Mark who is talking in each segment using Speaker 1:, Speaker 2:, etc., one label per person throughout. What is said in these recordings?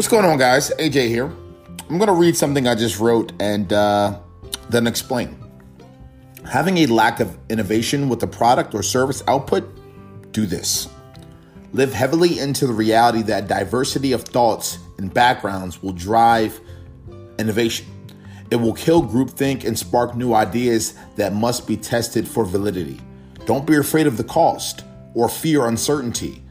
Speaker 1: What's going on, guys? AJ here. I'm going to read something I just wrote and uh, then explain. Having a lack of innovation with the product or service output, do this. Live heavily into the reality that diversity of thoughts and backgrounds will drive innovation. It will kill groupthink and spark new ideas that must be tested for validity. Don't be afraid of the cost or fear uncertainty.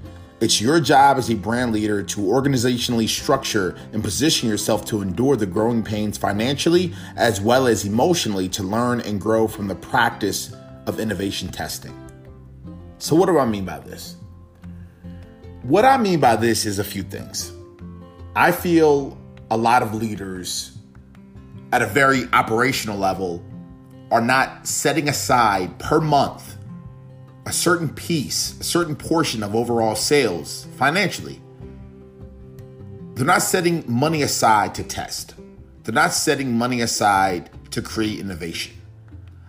Speaker 1: It's your job as a brand leader to organizationally structure and position yourself to endure the growing pains financially as well as emotionally to learn and grow from the practice of innovation testing. So, what do I mean by this? What I mean by this is a few things. I feel a lot of leaders at a very operational level are not setting aside per month a certain piece, a certain portion of overall sales financially. They're not setting money aside to test. They're not setting money aside to create innovation.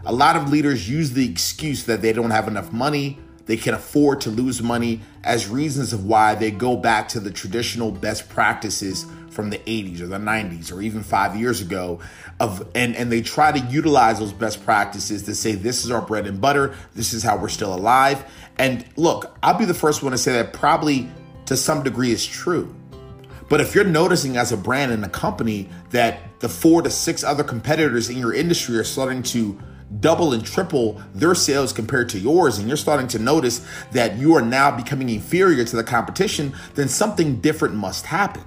Speaker 1: A lot of leaders use the excuse that they don't have enough money, they can afford to lose money as reasons of why they go back to the traditional best practices from the 80s or the 90s or even 5 years ago of and and they try to utilize those best practices to say this is our bread and butter, this is how we're still alive. And look, I'll be the first one to say that probably to some degree is true. But if you're noticing as a brand and a company that the four to six other competitors in your industry are starting to double and triple their sales compared to yours, and you're starting to notice that you are now becoming inferior to the competition, then something different must happen.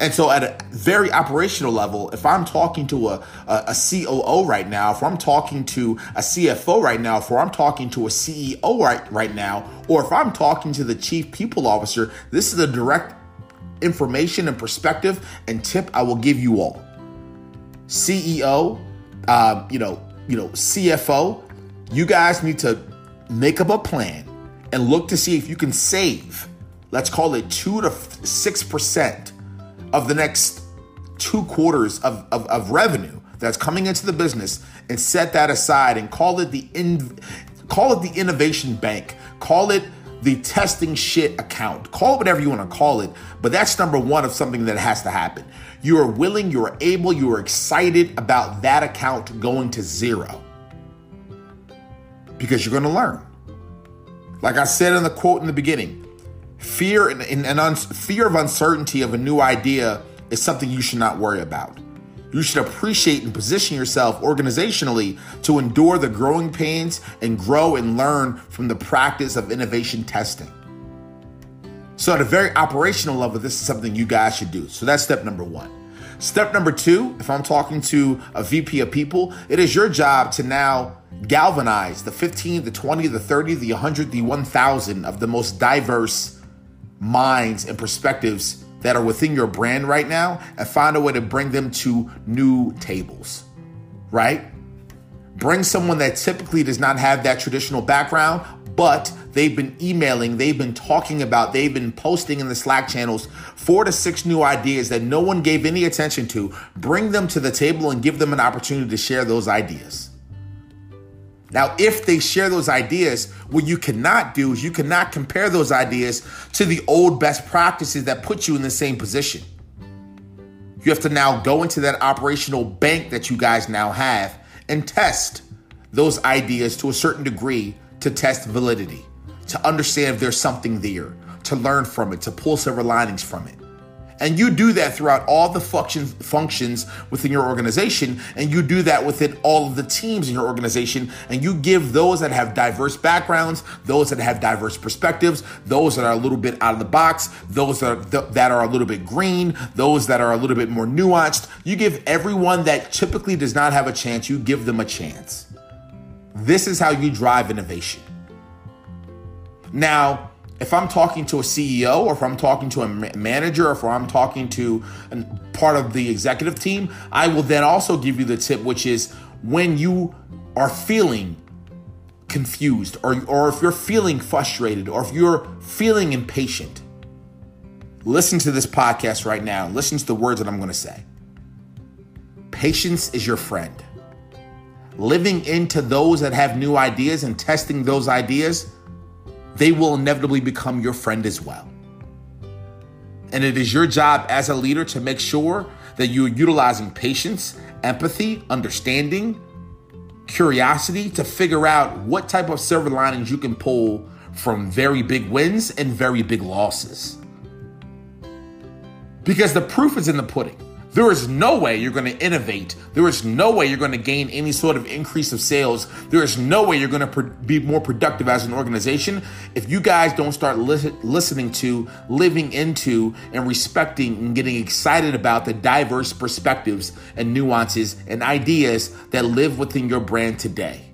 Speaker 1: And so, at a very operational level, if I'm talking to a, a, a, COO right now, if I'm talking to a CFO right now, if I'm talking to a CEO right, right now, or if I'm talking to the chief people officer, this is a direct information and perspective and tip I will give you all. CEO, um, you know, you know, CFO, you guys need to make up a plan and look to see if you can save, let's call it two to six percent of the next two quarters of, of, of revenue that's coming into the business and set that aside and call it the in, call it the innovation bank. Call it the testing shit account. Call it whatever you want to call it but that's number one of something that has to happen. You are willing you are able you are excited about that account going to zero because you're going to learn. Like i said in the quote in the beginning Fear and, and, and un- fear of uncertainty of a new idea is something you should not worry about. You should appreciate and position yourself organizationally to endure the growing pains and grow and learn from the practice of innovation testing. So, at a very operational level, this is something you guys should do. So, that's step number one. Step number two, if I'm talking to a VP of people, it is your job to now galvanize the 15, the 20, the 30, the 100, the 1000 of the most diverse minds and perspectives that are within your brand right now and find a way to bring them to new tables, right? Bring someone that typically does not have that traditional background, but they've been emailing, they've been talking about, they've been posting in the Slack channels four to six new ideas that no one gave any attention to. Bring them to the table and give them an opportunity to share those ideas. Now, if they share those ideas, what you cannot do is you cannot compare those ideas to the old best practices that put you in the same position. You have to now go into that operational bank that you guys now have and test those ideas to a certain degree to test validity, to understand if there's something there, to learn from it, to pull silver linings from it. And you do that throughout all the functions functions within your organization, and you do that within all of the teams in your organization, and you give those that have diverse backgrounds, those that have diverse perspectives, those that are a little bit out of the box, those that are, that are a little bit green, those that are a little bit more nuanced. You give everyone that typically does not have a chance, you give them a chance. This is how you drive innovation. Now, if I'm talking to a CEO or if I'm talking to a manager or if I'm talking to part of the executive team, I will then also give you the tip, which is when you are feeling confused or, or if you're feeling frustrated or if you're feeling impatient, listen to this podcast right now. Listen to the words that I'm going to say. Patience is your friend. Living into those that have new ideas and testing those ideas they will inevitably become your friend as well. And it is your job as a leader to make sure that you're utilizing patience, empathy, understanding, curiosity to figure out what type of silver linings you can pull from very big wins and very big losses. Because the proof is in the pudding. There is no way you're going to innovate. There is no way you're going to gain any sort of increase of sales. There is no way you're going to be more productive as an organization if you guys don't start li- listening to, living into, and respecting and getting excited about the diverse perspectives and nuances and ideas that live within your brand today.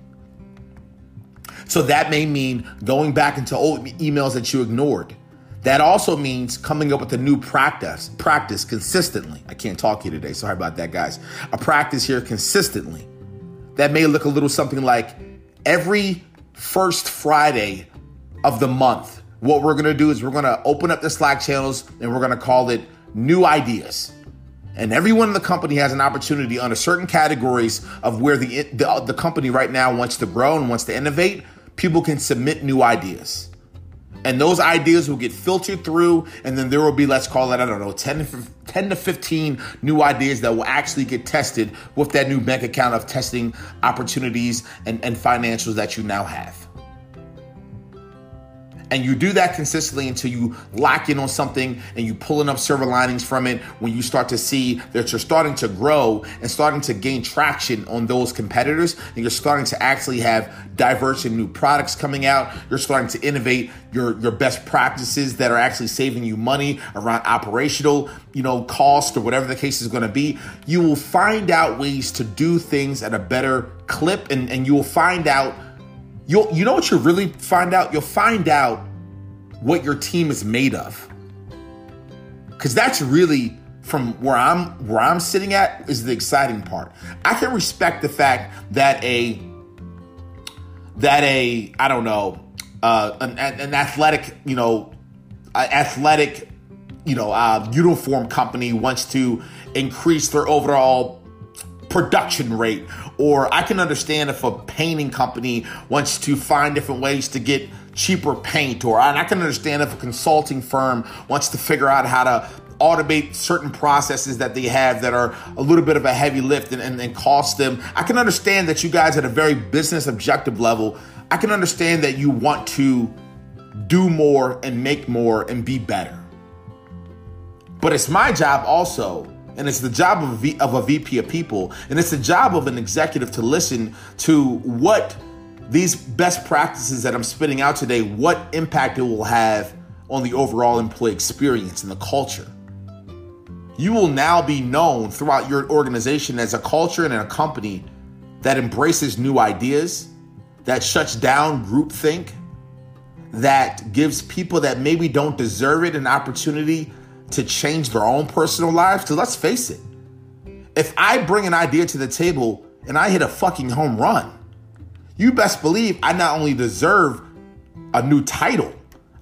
Speaker 1: So that may mean going back into old emails that you ignored that also means coming up with a new practice, practice consistently. I can't talk here today. Sorry about that, guys. A practice here consistently. That may look a little something like every first Friday of the month. What we're going to do is we're going to open up the Slack channels and we're going to call it new ideas. And everyone in the company has an opportunity under certain categories of where the, the, the company right now wants to grow and wants to innovate. People can submit new ideas and those ideas will get filtered through and then there will be let's call it i don't know 10 to, 10 to 15 new ideas that will actually get tested with that new bank account of testing opportunities and, and financials that you now have and you do that consistently until you lock in on something and you pulling up silver linings from it when you start to see that you're starting to grow and starting to gain traction on those competitors. And you're starting to actually have diverse and new products coming out. You're starting to innovate your your best practices that are actually saving you money around operational you know cost or whatever the case is going to be. You will find out ways to do things at a better clip and, and you will find out You'll you know what you'll really find out? You'll find out what your team is made of. Cause that's really from where I'm where I'm sitting at is the exciting part. I can respect the fact that a that a I don't know uh, an, an athletic you know athletic you know uh, uniform company wants to increase their overall production rate. Or I can understand if a painting company wants to find different ways to get cheaper paint. Or I can understand if a consulting firm wants to figure out how to automate certain processes that they have that are a little bit of a heavy lift and, and, and cost them. I can understand that you guys at a very business objective level, I can understand that you want to do more and make more and be better. But it's my job also and it's the job of a, v, of a VP of people, and it's the job of an executive to listen to what these best practices that I'm spitting out today, what impact it will have on the overall employee experience and the culture. You will now be known throughout your organization as a culture and a company that embraces new ideas, that shuts down groupthink, that gives people that maybe don't deserve it an opportunity to change their own personal lives? Because let's face it, if I bring an idea to the table and I hit a fucking home run, you best believe I not only deserve a new title,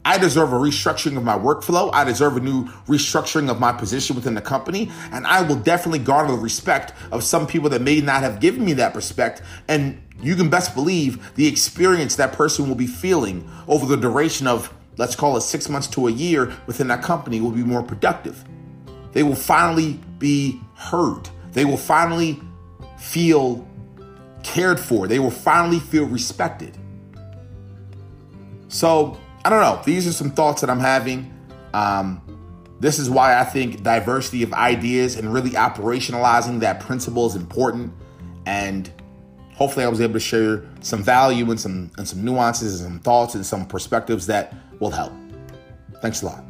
Speaker 1: I deserve a restructuring of my workflow. I deserve a new restructuring of my position within the company. And I will definitely garner the respect of some people that may not have given me that respect. And you can best believe the experience that person will be feeling over the duration of let's call it six months to a year within that company will be more productive. They will finally be heard. They will finally feel cared for. They will finally feel respected. So, I don't know. These are some thoughts that I'm having. Um, this is why I think diversity of ideas and really operationalizing that principle is important. And hopefully, I was able to share some value and some and some nuances and some thoughts and some perspectives that will help. Thanks a lot.